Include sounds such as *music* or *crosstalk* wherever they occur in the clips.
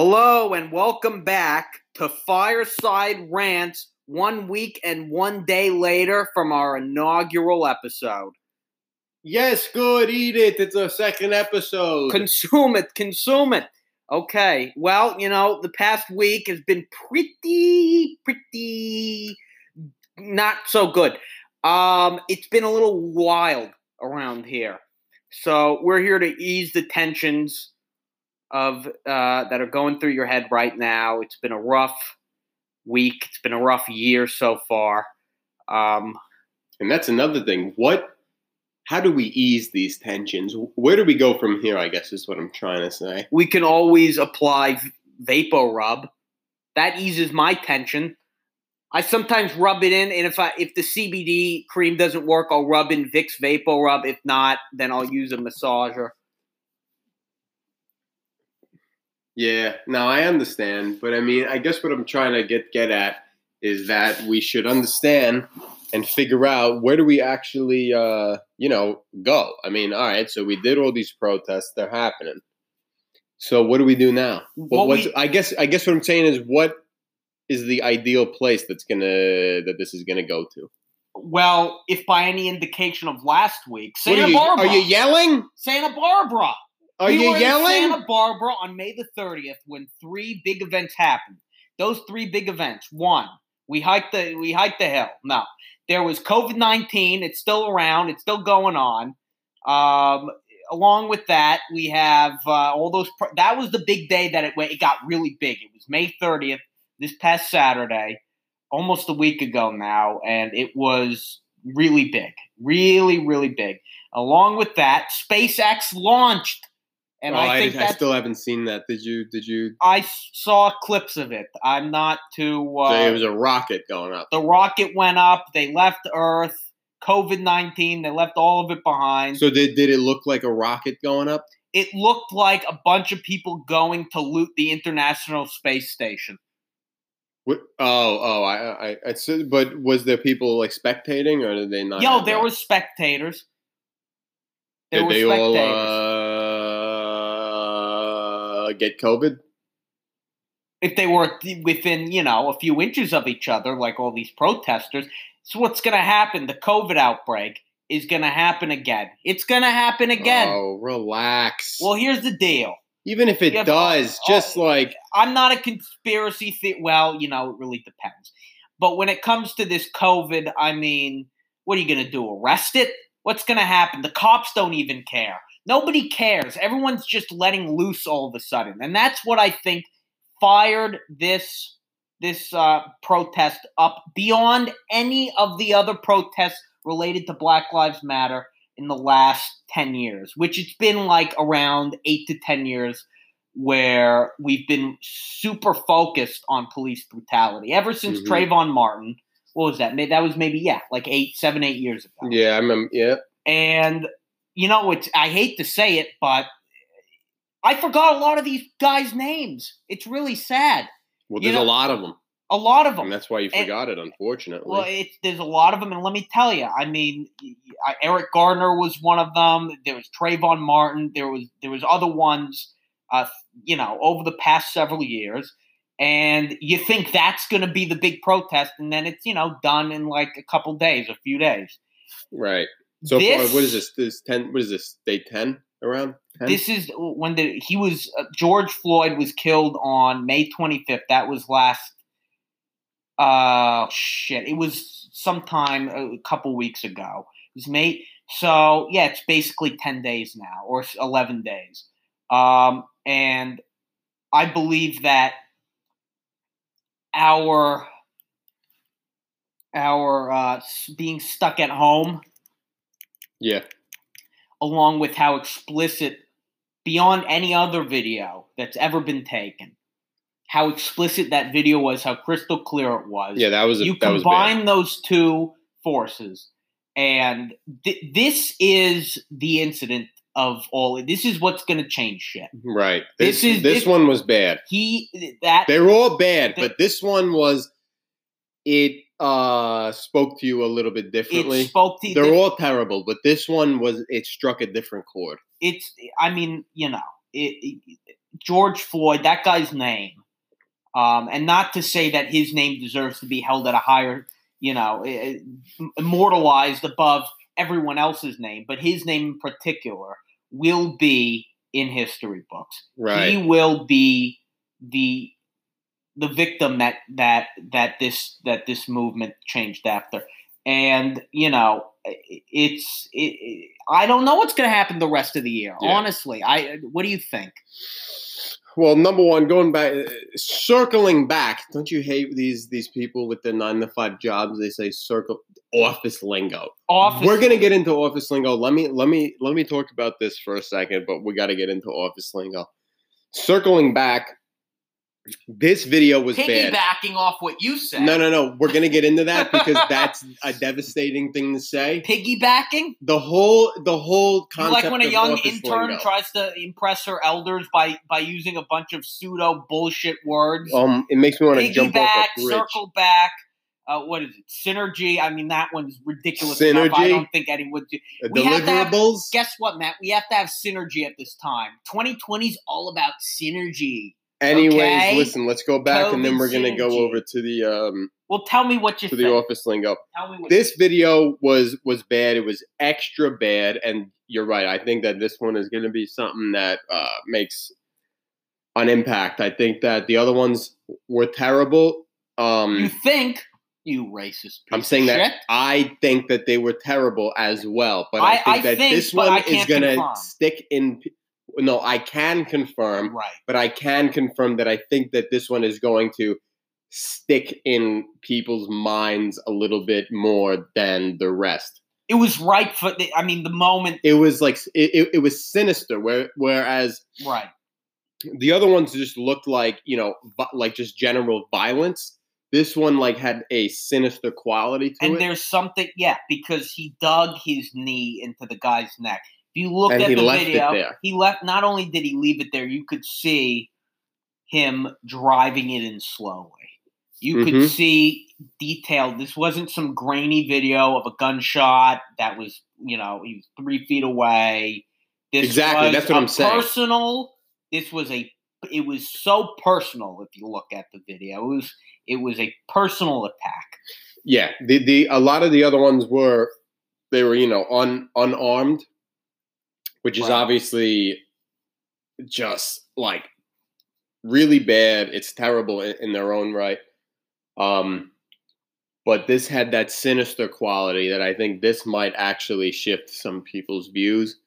Hello and welcome back to Fireside Rants one week and one day later from our inaugural episode. Yes, good. Eat it. It's a second episode. Consume it, consume it. Okay, well, you know, the past week has been pretty, pretty not so good. Um, it's been a little wild around here. So we're here to ease the tensions of uh, that are going through your head right now. It's been a rough week. It's been a rough year so far. Um, and that's another thing. What? How do we ease these tensions? Where do we go from here? I guess is what I'm trying to say. we can always apply vapor Rub. That eases my tension. I sometimes rub it in, and if I if the CBD cream doesn't work, I'll rub in Vicks Vapo Rub. If not, then I'll use a massager. Yeah, no, I understand, but I mean, I guess what I'm trying to get get at is that we should understand and figure out where do we actually, uh, you know, go. I mean, all right, so we did all these protests; they're happening. So what do we do now? What what's, we- I guess I guess what I'm saying is what is the ideal place that's gonna that this is gonna go to? Well, if by any indication of last week, Santa you, Barbara, are you yelling? Santa Barbara. Are we you were in yelling? Santa Barbara on May the 30th when three big events happened. Those three big events. One, we hiked the we hiked the hill. No, there was COVID 19. It's still around. It's still going on. Um, along with that, we have uh, all those. Pro- that was the big day that it went. It got really big. It was May 30th, this past Saturday, almost a week ago now, and it was really big, really, really big. Along with that, SpaceX launched, and oh, I think I, that's still haven't seen that. Did you? Did you? I saw clips of it. I'm not too. Uh, say it was a rocket going up. the rocket went up. They left Earth. COVID nineteen. They left all of it behind. So did did it look like a rocket going up? it looked like a bunch of people going to loot the International Space Station. What? Oh, oh, I, I, I said, but was there people like spectating, or did they not? Yo, there that? was spectators. There Did were they spectators. all uh, Uh, get COVID? if they were within, you know, a few inches of each other, like all these protesters. So what's going to happen? The COVID outbreak is going to happen again. It's going to happen again. Oh, relax. Well, here's the deal. Even if it does, just oh, like I'm not a conspiracy theory. Well, you know, it really depends. But when it comes to this COVID, I mean, what are you going to do? Arrest it? What's going to happen? The cops don't even care. Nobody cares. Everyone's just letting loose all of a sudden, and that's what I think fired this this uh, protest up beyond any of the other protests related to Black Lives Matter in the last 10 years, which it's been like around 8 to 10 years where we've been super focused on police brutality ever since Mhm. Trayvon Martin. What was that? That was maybe yeah, like eight, seven, eight years ago. yeah, I remember. Yeah, And you know, it's I hate to say it, but I forgot a lot of these guys' names. It's really sad. well, You there's know- a lot of them, A lot of them. and that's why you And- forgot it. Unfortunately, Well, it's, there's a lot of them, and let me tell you. I mean, Eric Gardner was one of them. There was Trayvon Martin. There was there was other ones. Uh, you know, over the past several years, and you think that's going to be the big protest, and then it's you know done in like a couple days, a few days. right. So this, far, what is this? This ten? What is this? Day ten? Around? 10? This is when the he was uh, George Floyd was killed on May 25th. That was last. Uh shit! It was sometime a couple weeks ago. It was May. So yeah, it's basically 10 days now or 11 days. Um, and I believe that our our uh, being stuck at home yeah. along with how explicit, beyond any other video that's ever been taken, how explicit that video was, how crystal clear it was. Yeah, that was a, you that was combine those two forces, and th- this is the incident of all. This is what's going to change shit. Right. This This is- this this- one was bad. He that They were all bad, The- but this one was it uh spoke to you a little bit it differently. spoke to They're all terrible, but this one was it struck a different chord. it's i mean you know it, it, George Floyd, that guy's name, um, and not to say that his name deserves to be held at a higher, you know, immortalized above everyone else's name, but his name in particular will be in history books. Right. He will be the the victim that that that this that this movement changed after. And you know, it's it, I don't know what's going to happen the rest of the year. Yeah. Honestly, I what do you think? Well, number one, going back, uh, circling back. Don't you hate these these people with their nine to five jobs? They say circle office lingo. Office. We're gonna get into office lingo. Let me let me let me talk about this for a second, but we got to get into office lingo. Circling back, this video was piggybacking bad. off what you said. No, no, no. We're gonna get into that because *laughs* that's a devastating thing to say. Piggybacking. The whole, the whole concept. You like when a young intern tries to impress her elders by by using a bunch of pseudo bullshit words. Um, it makes me want to jump off a bridge. Circle back. Uh, what is it? Synergy. I mean, that one's ridiculous. Synergy. Enough. I don't think anyone would do. Uh, we deliverables. Have have, guess what, Matt? We have to have synergy at this time. 2020 is all about synergy. Anyways, okay? listen, let's go back COVID and then we're gonna synergy. go over to the um Well, tell me what you to think. the office lingo. Tell me what This video was was bad. It was extra bad, and you're right. I think that this one is gonna be something that uh, makes an impact. I think that the other ones were terrible. Um, you think you racist? I'm saying that I think that they were terrible as well, but I, I- think I that think, this one is gonna confirm. stick in. No, I can confirm right. but I can confirm that I think that this one is going to stick in people's minds a little bit more than the rest. It was right for. The, I mean, the moment. It was like it, it, it was sinister. Where whereas Right. the other ones just looked like you know like just general violence. This one like had a sinister quality to And it, And there's something, yeah, because he dug his knee into the guy's neck. You look And at he the left it video, there. he left. Not only did he leave it there, you could see him driving it in slowly. You could Mhm. see detailed. This wasn't some grainy video of a gunshot that was, you know, he was three feet away. This Exactly, was that's what a I'm saying. Personal. This was a. It was so personal. If you look at the video, it was. It was a personal attack. yeah. The the a lot of the other ones were they were you know un unarmed, which is Right. obviously just like really bad. It's terrible in, in their own right. Um, but this had that sinister quality that I think this might actually shift some people's views.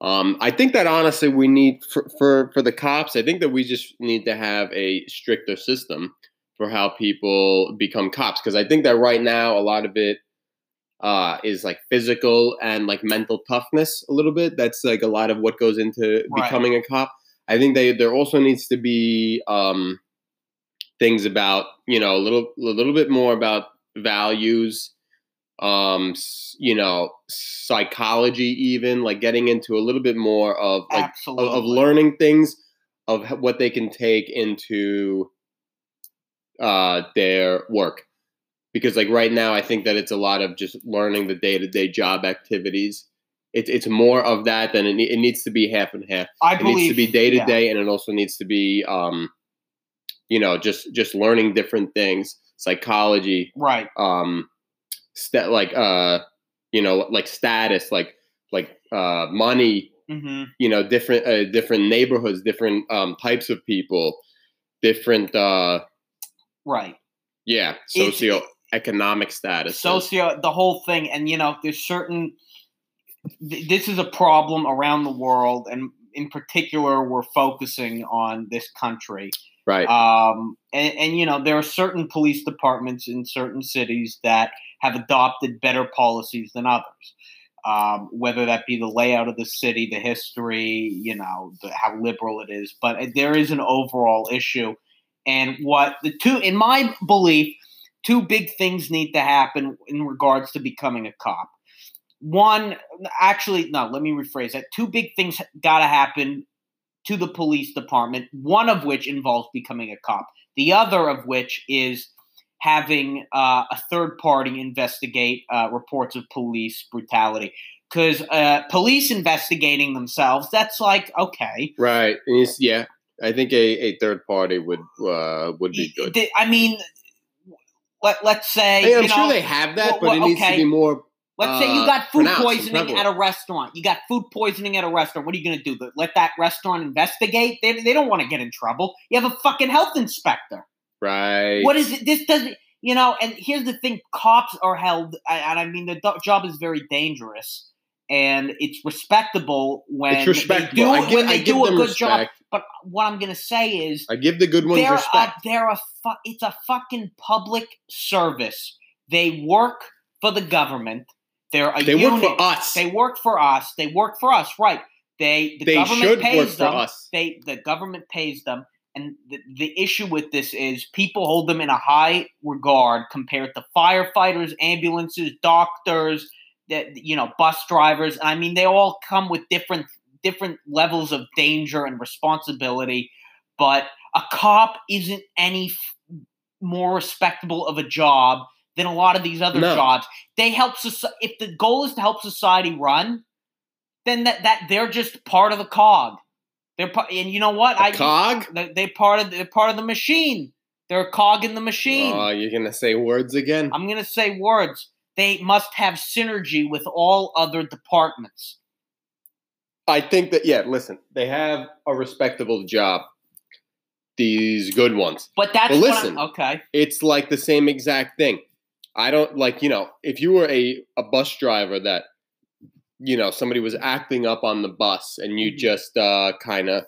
Um, I think that honestly, we need for, for for the cops. I think that we just need to have a stricter system for how people become cops because I think that right now a lot of it uh, is like physical and like mental toughness a little bit. That's like a lot of what goes into Right. becoming a cop. I think they there also needs to be um, things about you know a little a little bit more about values, um, you know psychology, even like getting into a little bit more of like of, of learning things of what they can take into uh, their work because like right now i think that it's a lot of just learning the day-to-day job activities it's it's more of that than it, it needs to be half and half I it believe needs to be day to yeah. day and it also needs to be um you know just just learning different things psychology Right. um sta- like uh you know like status like like uh money hmm you know different uh, different neighborhoods different um types of people different uh Right. yeah It's- socioeconomic status Socio, the whole thing, and you know, there's certain. Th- this is a problem around the world, and in particular, we're focusing on this country. right Um, and, and you know, there are certain police departments in certain cities that have adopted better policies than others. Um, whether that be the layout of the city, the history, you know, the, how liberal it is, but there is an overall issue. And what the two, in my belief, two big things need to happen in regards to becoming a cop. One, actually, no, let me rephrase that. Two big things got to happen to the police department, one of which involves becoming a cop, the other of which is having uh, a third party investigate uh, reports of police brutality. because uh, police investigating themselves. That's like okay, Right. Yeah, I think a, a third party would uh, would be good. I mean, let let's say Hey, I'm you sure know, they have that, well, but it needs to be more. Let's say you uh, got food poisoning at a restaurant. You got food poisoning at a restaurant. What are you going to do? Let that restaurant investigate? They, they don't want to get in trouble. You have a fucking health inspector. Right. What is it? This doesn't, you know, and here's the thing cops are held, and I mean, the job is very dangerous. And it's respectable when It's respectable. they do, I give, when they do a good job. But what I'm going to say is, I give the good ones they're a, respect. they're a fu- it's a fucking public service. They work for the government. They're a they unit. work for us. They work for us. They work for us, right? They the They government pays them. They the government pays them, and the, the issue with this is people hold them in a high regard compared to firefighters, ambulances, doctors, that you know, bus drivers. I mean, they all come with different different levels of danger and responsibility, but a cop isn't any f- more respectable of a job than a lot of these other No. jobs. They help society. If the goal is to help society run, then that that they're just part of the cog. They're part, and you know what? I cog? they they part of they're part of the machine. They're a cog in the machine. Oh, you're gonna say words again? I'm gonna say words. They must have synergy with all other departments. I think that yeah. Listen, they have a respectable job. These good ones. But that's what listen. Okay. It's like the same exact thing. I don't like you know if you were a a bus driver that you know somebody was acting up on the bus and you Mhm. just uh, kind of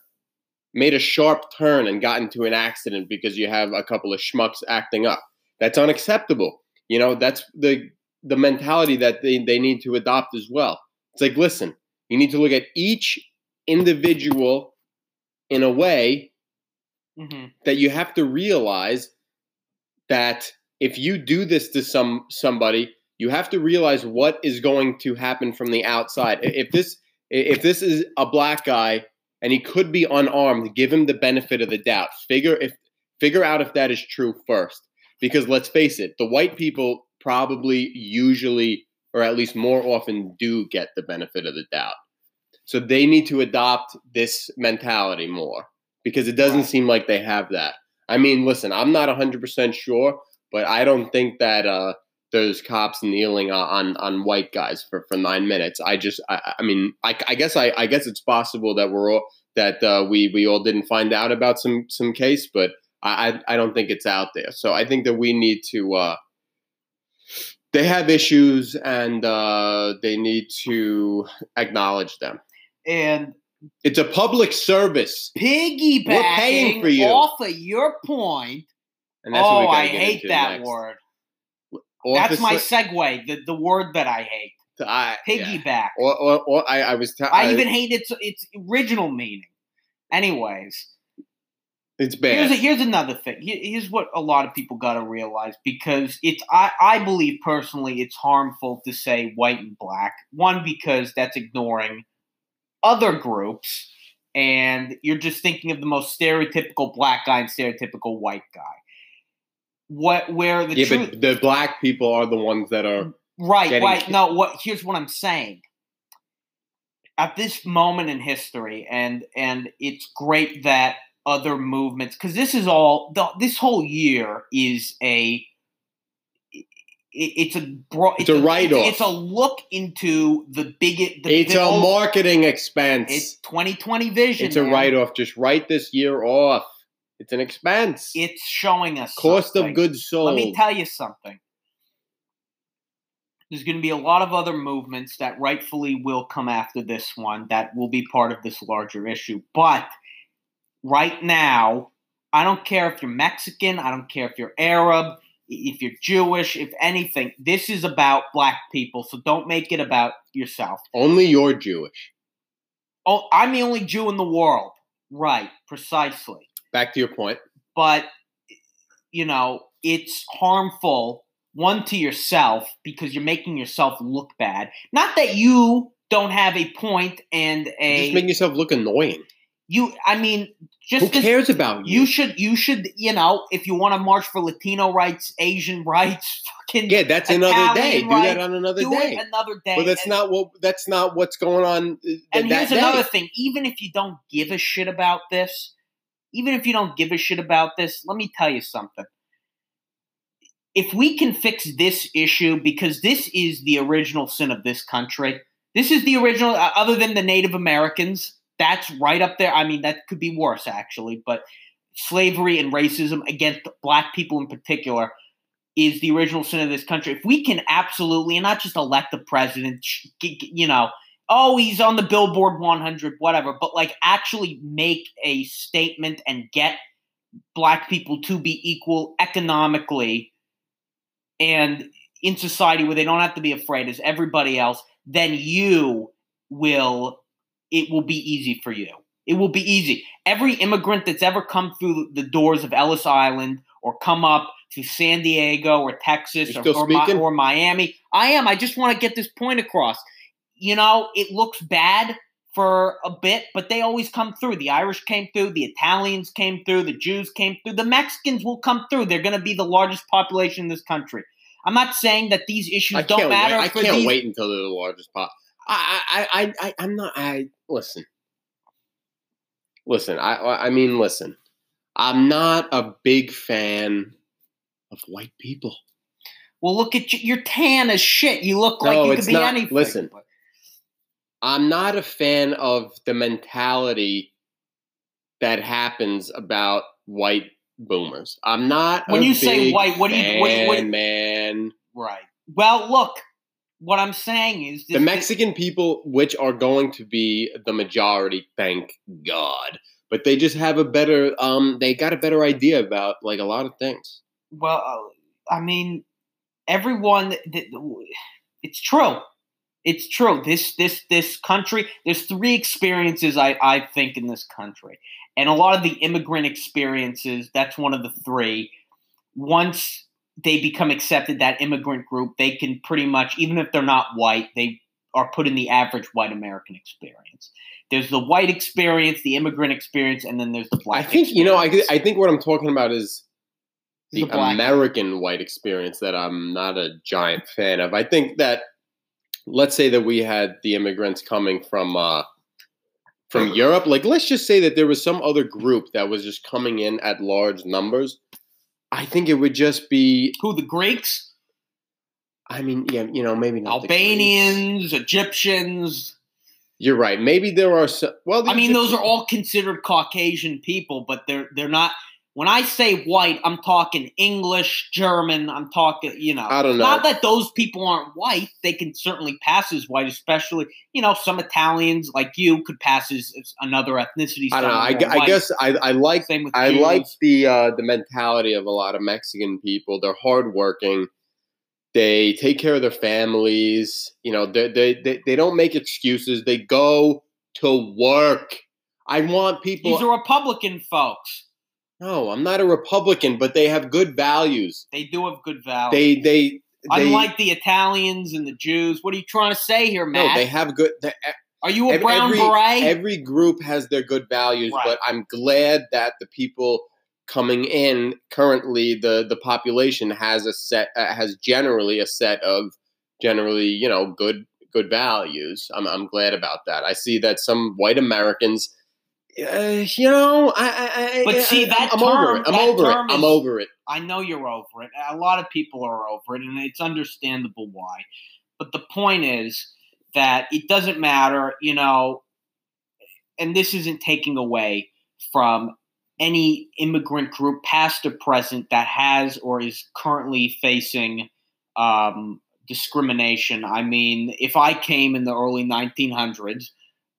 made a sharp turn and got into an accident because you have a couple of schmucks acting up. That's unacceptable. You know that's the the mentality that they, they need to adopt as well. It's like listen, you need to look at each individual in a way hmm that you have to realize that if you do this to some somebody, you have to realize what is going to happen from the outside. If this if this is a black guy and he could be unarmed, give him the benefit of the doubt. Figure if figure out if that is true first. Because let's face it, the white people probably usually or at least more often do get the benefit of the doubt. So they need to adopt this mentality more because it doesn't seem like they have that. I mean, listen, I'm not 100% sure, but I don't think that uh, there's cops kneeling on, on white guys for, for nine minutes. I just, I, I mean, I, I guess I, I guess it's possible that we're all that uh, we we all didn't find out about some some case, but I I I don't think it's out there. So I think that we need to. Uh, they have issues, and uh, they need to acknowledge them. And It's a public service, piggybacking We're paying for you. off of your point. and that's oh, I hate that next. word. That's my segue. The the word that I hate. I, yeah. Piggyback. Or, or, or I, I was. T- I even hate its its original meaning. Anyways, It's bad. here's a, here's another thing. Here's what a lot of people got to realize because it's I I believe personally it's harmful to say white and black. One because that's ignoring other groups and you're just thinking of the most stereotypical black guy and stereotypical white guy. What where the yeah, truth but the black people are the ones that are. Right, right. ki- No, what here's what I'm saying. At this moment in history, and and it's great that other movements, because this is all the, this whole year is a it, it's a bro, It's a write-off. It's, a look into the big. The, It's a marketing expense. It's 2020 vision. It's a write off. Just write this year off. It's an expense. It's showing us Cost something. of goods sold. Let me tell you something. There's going to be a lot of other movements that rightfully will come after this one that will be part of this larger issue. But right now, I don't care if you're Mexican, I don't care if you're Arab, if you're Jewish, if anything. This is about black people, so don't make it about yourself. Only you're Jewish. Oh, I'm the only Jew in the world. Right, precisely. Back to your point. but you know it's harmful one to yourself because you're making yourself look bad not that you don't have a point and You're a just making yourself look annoying. You, I mean, just Who cares about you? you should, you should, you know, if you want to march for Latino rights, Asian *laughs* rights, fucking yeah, that's another day. Italian Do that on another do day. it another day. But that's and, not what that's not what's going on. uh, And that here's day. another thing: even if you don't give a shit about this, even if you don't give a shit about this, let me tell you something. If we can fix this issue, because this is the original sin of this country, this is the original, uh, other than the Native Americans, that's right up there. I mean, that could be worse, actually, but slavery and racism against black people in particular is the original sin of this country. If we can absolutely, and not just elect the president, you know, oh, he's on the Billboard 100, whatever, but like actually make a statement and get black people to be equal economically and in society where they don't have to be afraid as everybody else, then you will, it will be easy for you. It will be easy. Every immigrant that's ever come through the doors of Ellis Island or come up to San Diego or Texas or, or, Mi- or Miami, I am. I just want to get this point across. You know, it looks bad for a bit, but they always come through. The Irish came through, the Italians came through, the Jews came through, the Mexicans will come through. They're going to be the largest population in this country. I'm not saying that these issues I don't matter wait. I can't these. wait until they're the largest pop. I, I, I, I, I'm not. I listen. Listen. I, I mean, listen. I'm not a big fan of white people. Well, look at you. You're tan as shit. You look like No, you could be not. anything. Listen. I'm not a fan of the mentality that happens about white boomers. I'm not. When a you say white, what do you- what what do fan, you- man? Right. Well, look. What I'm saying is the Mexican people, which are going to be the majority, thank God, but they just have a better, um, they got a better idea about like a lot of things. Well, I mean, everyone. It's true. It's true. This this this country. There's three experiences I I think in this country, and a lot of the immigrant experiences. That's one of the three. Once they become accepted, that immigrant group, they can pretty much, even if they're not white, they are put in the average white American experience. There's the white experience, the immigrant experience, and then there's the black I think you know, I. I think what I'm talking about is the, The black- American white experience that I'm not a giant fan of. I think that let's say that we had the immigrants coming from uh from Europe, like let's just say that there was some other group that was just coming in at large numbers. I think it would just be who the Greeks. I mean, yeah, you know, maybe not the Albanians, Egyptians. You're right. Maybe there are some. Well, I mean, those are all considered Caucasian people, but they're they're not. When I say white, I'm talking English, German. I'm talking, you know, I don't know. not that those people aren't white. They can certainly pass as white, especially you know some Italians like you could pass as, as another ethnicity. I don't know. I, gu- I guess I, I like same with I Jews. like the uh, the mentality of a lot of Mexican people. They're hardworking. They take care of their families. You know, they they they, they don't make excuses. They go to work. I want people. These are Republican folks. No, I'm not a Republican, but they have good values. They do have good values. They they. They, Unlike the Italians and the Jews, what are you trying to say here, Matt? no, they have good. They, are you a Ev- brown every, beret? Every group has their good values, Right. but I'm glad that the people coming in currently, the the population has a set uh, has generally a set of generally you know good good values. I'm I'm glad about that. I see that some white Americans. Uh, you know, I, I, I But see, I- that I'm over it. I'm over it. I'm over it. I know you're over it. A lot of people are over it, and it's understandable why. But the point is that it doesn't matter, you know, and this isn't taking away from any immigrant group, past or present, that has or is currently facing um, discrimination. I mean, if I came in the early 1900s,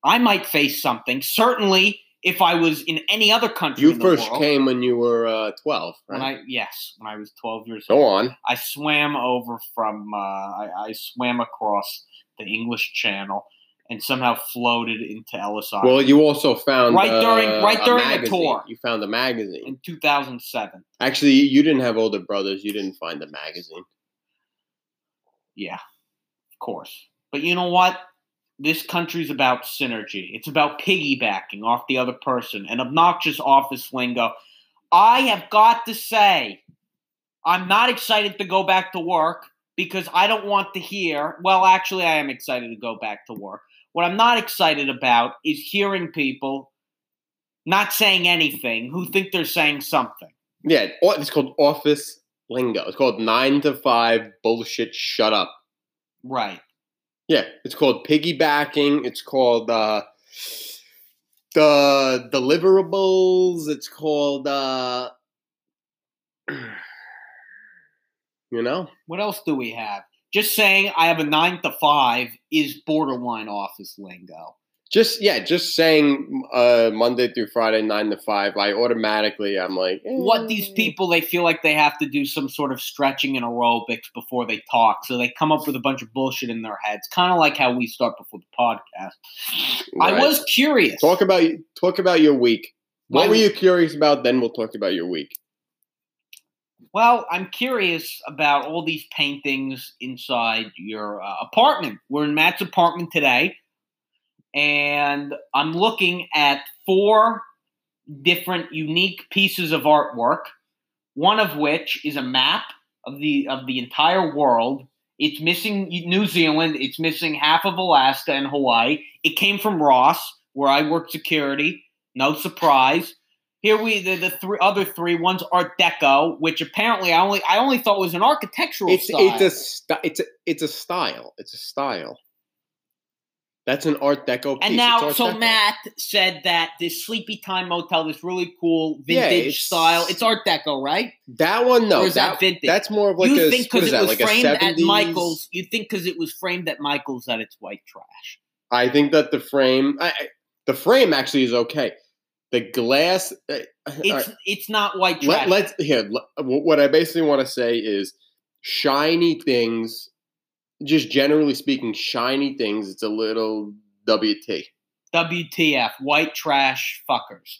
I might face something. Certainly, if I was in any other country, You first world, came when you were uh, 12, when? I yes, when I was 12 years Go old. on. I swam over from uh, I, I swam across the English Channel and somehow floated into Ellis Island Well, you also found Right during- uh, right during the magazine. tour. You found the magazine. in 2007. Actually, you didn't have older brothers. You didn't find the magazine. Yeah, of course. But you know what? This country's about synergy. It's about piggybacking off the other person and obnoxious office lingo. I have got to say, I'm not excited to go back to work because I don't want to hear. Well, actually, I am excited to go back to work. What I'm not excited about is hearing people not saying anything who think they're saying something. Yeah, it's called office lingo. It's called nine to five bullshit. Shut up. Right. Yeah, it's called piggybacking. It's called uh, the deliverables. It's called uh, *clears throat* you know. What else do we have? Just saying I have a nine to five is borderline office lingo just yeah, just saying uh, Monday through Friday, nine to five. I automatically I'm like, eh. what these people they feel like they have to do some sort of stretching and aerobics before they talk, so they come up with a bunch of bullshit in their heads, kind of like how we start before the podcast. Right. I was curious. Talk about talk about your week. What My, were you curious about? Then we'll talk about your week. Well, I'm curious about all these paintings inside your uh, apartment. We're in Matt's apartment today and I'm looking at four different unique pieces of artwork. One of which is a map of the of the entire world. It's missing New Zealand. It's missing half of Alaska and Hawaii. It came from Ross, where I work security. No surprise. Here we the, the three other three ones Art Deco, which apparently I only I only thought was an architectural it's, style. It's a it's a it's a style. It's a style. That's an Art Deco piece. And now, so Deco. Matt said that this Sleepy Time Motel, this really cool vintage yeah, style, it's Art Deco, right? That one, no. That, that vintage? That's more of like you a. think because it was like framed at Michaels? You think because it was framed at Michaels that it's white trash? I think that the frame, I, the frame actually is okay. The glass, uh, it's right. it's not white trash. Let, us here. What I basically want to say is shiny things just generally speaking, shiny things, it's a little WT. WTF, white trash fuckers.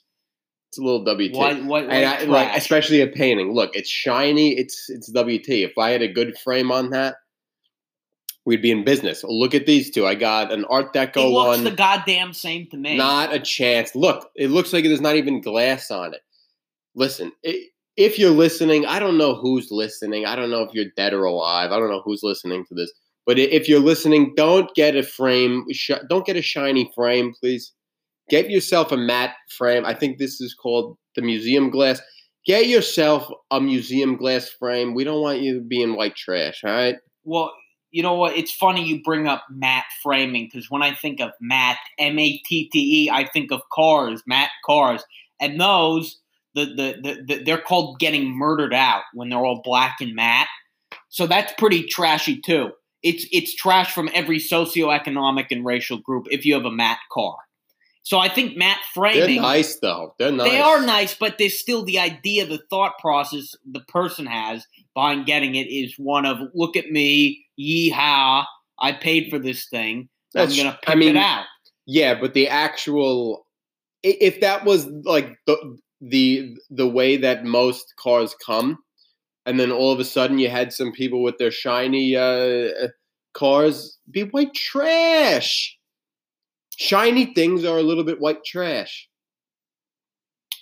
It's a little WT. White, white, white I, like, especially a painting. Look, it's shiny. It's it's WT. If I had a good frame on that, we'd be in business. Look at these two. I got an Art Deco it looks one. the goddamn same to me. Not a chance. Look, it looks like there's not even glass on it. Listen, it, if you're listening, I don't know who's listening. I don't know if you're dead or alive. I don't know who's listening to this. But if you're listening, don't get a frame. Don't get a shiny frame, please. Get yourself a matte frame. I think this is called the museum glass. Get yourself a museum glass frame. We don't want you to be in white trash, all right? Well, you know what? It's funny you bring up matte framing because when I think of matte, M A T T E, I think of cars, matte cars, and those the, the the, the they're called getting murdered out when they're all black and matte. So that's pretty trashy too it's it's trash from every socioeconomic and racial group if you have a matte car. So I think matte framing. They're nice though. They're nice. They are nice, but there's still the idea, the thought process the person has behind getting it is one of look at me, yeehaw, I paid for this thing. That's, I'm gonna pimp I mean, it out. Yeah, but the actual if that was like the the the way that most cars come, and then all of a sudden you had some people with their shiny uh, cars be white trash. Shiny things are a little bit white trash.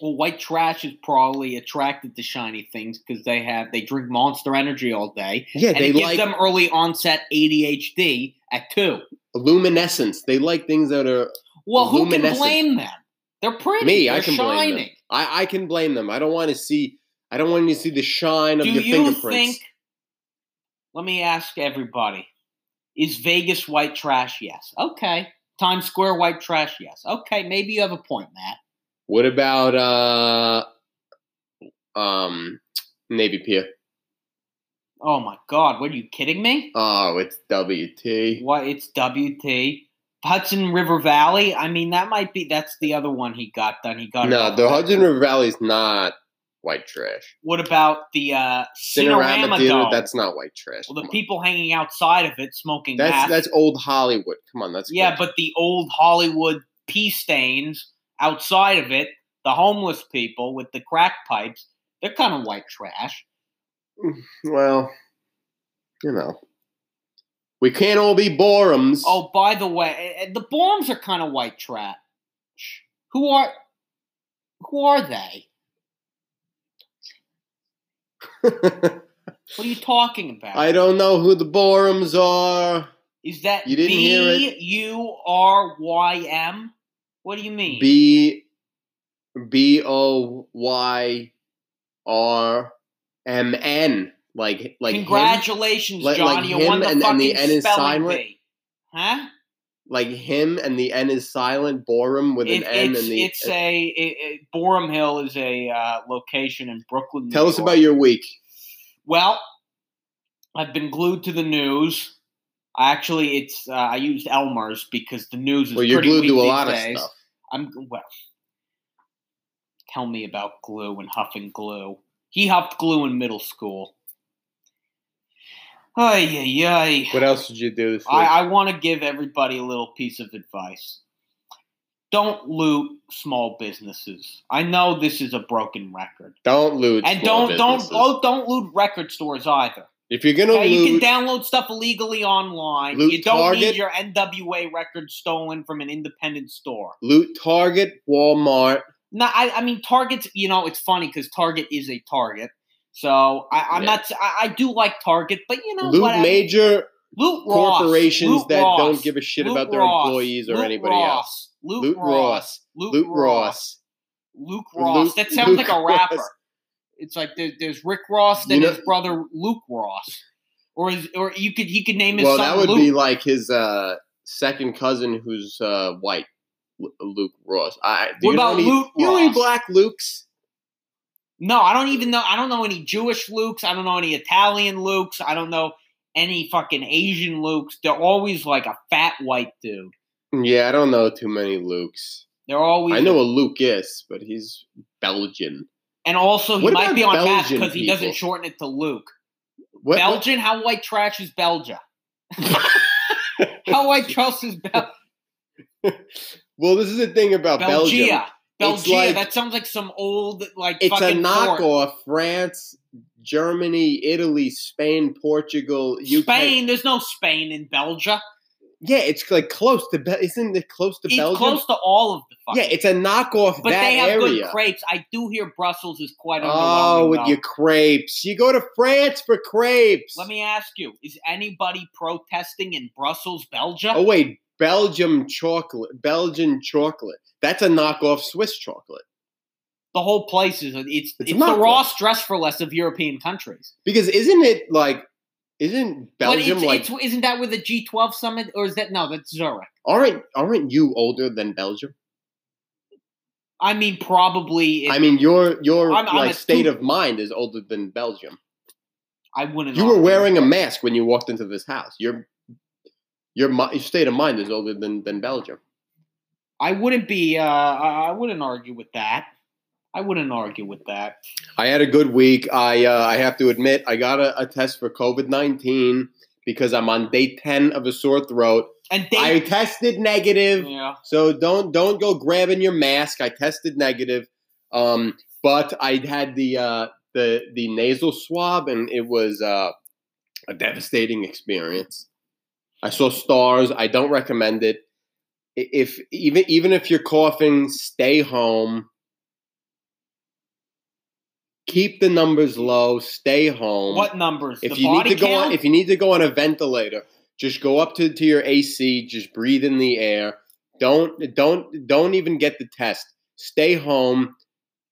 Well, white trash is probably attracted to shiny things because they have they drink Monster Energy all day. Yeah, they gives like them early onset ADHD at two. Luminescence. They like things that are well. Who can blame them? They're pretty. Me, They're I can shining. blame them. I, I can blame them. I don't want to see I don't want you to see the shine of Do your you fingerprints. Think, let me ask everybody: Is Vegas white trash? Yes. Okay. Times Square white trash? Yes. Okay. Maybe you have a point, Matt. What about uh, um, Navy Pier? Oh my God! What are you kidding me? Oh, it's WT. What? It's WT. Hudson River Valley. I mean, that might be. That's the other one he got done. He got no. The Hudson River Valley is not white trash. What about the uh, Cinerama, Theater? That's not white trash. Well, the Come people hanging outside of it smoking. That's meth. that's old Hollywood. Come on, that's yeah. But the old Hollywood pee stains outside of it, the homeless people with the crack pipes, they're kind of white trash. Well, you know. We can't all be Boerums. Oh, by the way, eh, eh, the Borms are kind of white trash. Who are who are they? *laughs* What are you talking about? I don't know who the Boerums are. Is that You didn't hear it? B U R Y M? What do you mean? B B O Y R M N. Like like him, Congratulations, Like- like Johnny. you won the and- and fucking the N is spelling silent? bee. Huh? Like him and the N is silent. Borum with an It, N and the. it's a it, it, Boerum Hill is a uh, location in Brooklyn. New Tell us about your week. Well, I've been glued to the news. I actually, it's uh, I used Elmer's because the news is Well, you're glued to a lot days. of stuff. I'm well. Tell me about glue and huffing glue. He huffed glue in middle school. Ay, ay, ay. What else did you do this week? I, I want to give everybody a little piece of advice. Don't loot small businesses. I know this is a broken record, don't loot. and don't don't oh, don't loot record stores either. If you're gonna Okay, you can download stuff illegally online. Loot you don't Target. need your NWA record stolen from an independent store. loot Target, Walmart. No, I, I mean Target's. You know, it's funny because Target is a Target. So I, I'm Yeah. not. I, I do like Target, but you know, loot whatever. major loot corporations Loot that Ross, don't give a shit Loot about their Ross, employees or Loot anybody Ross, else. Loot, Loot Ross, Ross. Luke, Loot Ross, Ross. Luke Ross. Luke- that sounds Luke like a rapper. Ross. It's like there, there's Rick Ross, then You know- his brother Luke Ross, or his, or you could he could name his Well, son that would Luke. be like his uh, second cousin who's uh, white, Luke Ross. I, What you know about any, Luke You know any black Lukes? No, I don't even know. I don't know any Jewish Lukes. I don't know any Italian Lukes. I don't know any fucking Asian Lukes. They're always like a fat white dude. Yeah, I don't know too many Lukes. They're always. I know a Lucas, but he's Belgian. and also he What might be on Belgian because he doesn't shorten it to Luke. What, Belgian? How white trash is Belgia? *laughs* *laughs* How white trash is Bel- *laughs* well, this is the thing about Belgium. Belgia? Belgia. like- that sounds like some old like. It's a fort. knockoff. France, Germany, Italy, Spain, Portugal, UK. Spain. There's no Spain in Belgium. Yeah, it's like close to. Be- isn't it close to It's Belgium? close to all of the fucking. yeah, it's a knockoff but that they have area. good crepes. I do hear Brussels is quite. Oh, with though. your crepes. You go to France for crepes. Let me ask you: Is anybody protesting in Brussels, Belgium? Oh wait, Belgium chocolate, Belgian chocolate. That's a knockoff Swiss chocolate. The whole place is it's It's it's, the. Ross dress for less of European countries. Because isn't it like, isn't Belgium but like? it's, it's, isn't that with the G12 summit, or is that no? That's Zurich. aren't aren't you older than Belgium? I mean, probably. It, I mean, your your I'm- I'm like state two- of mind is older than Belgium. I wouldn't. You were wearing a mask when you walked into this house. Your your, your state of mind is older than than Belgium. I wouldn't be. Uh, I wouldn't argue with that. I wouldn't argue with that. I had a good week. I uh, I have to admit I got a, a test for COVID nineteen because I'm on day ten of a sore throat. And they, I tested negative, yeah, so don't don't go grabbing your mask. I tested negative, um, but I had the uh, the the nasal swab, and it was uh, a devastating experience. I saw stars. I don't recommend it. If even even if you're coughing, stay home. Keep the numbers low. Stay home. what numbers? If the you need to go on, if you need to go on a ventilator, just go up to, to your AC. Just breathe in the air. Don't don't don't even get the test. Stay home.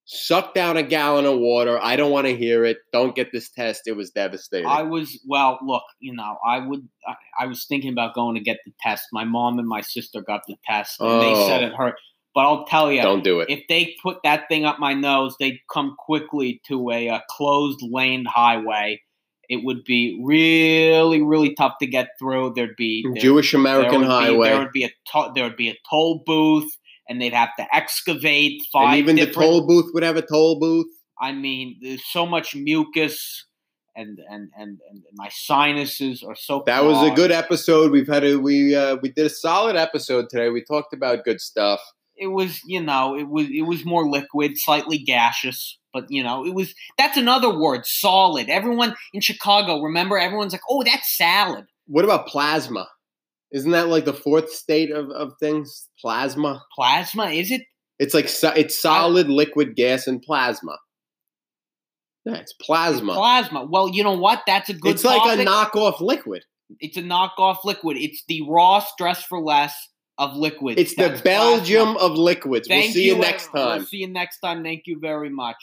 Suck down a gallon of water. I don't want to hear it. Don't get this test. It was devastating. I was well. Look, you know, I would. I, I was thinking about going to get the test. My mom and my sister got the test, and they said Oh. it hurt. But I'll tell you, don't do it. if they put that thing up my nose, they'd come quickly to a, uh closed lane highway. It would be really, really tough to get through. There'd be there- Jewish there American be- Highway. there would be a to- there would be a toll booth, and they'd have to excavate and five even the toll booth would have a toll booth. I mean, there's so much mucus, and and and, and my sinuses are so. That was a good episode. We've had a we uh, we did a solid episode today. We talked about good stuff. It was, you know, it was it was more liquid, slightly gaseous, but you know, it was. That's another word, solid. Everyone in Chicago, remember, everyone's like, "Oh, that's salad." what about plasma? Isn't that like the fourth state of, of things? Plasma. Plasma is it? It's like so, it's solid, liquid, gas, and plasma. Yeah, it's plasma. Plasma. Well, you know what? That's a good. it's like a knockoff liquid. It's a knockoff liquid. It's the Ross dress for less of liquids. It's the Belgium plasma. of liquids. Thank we'll see you, you next time. We'll see you next time. Thank you very much.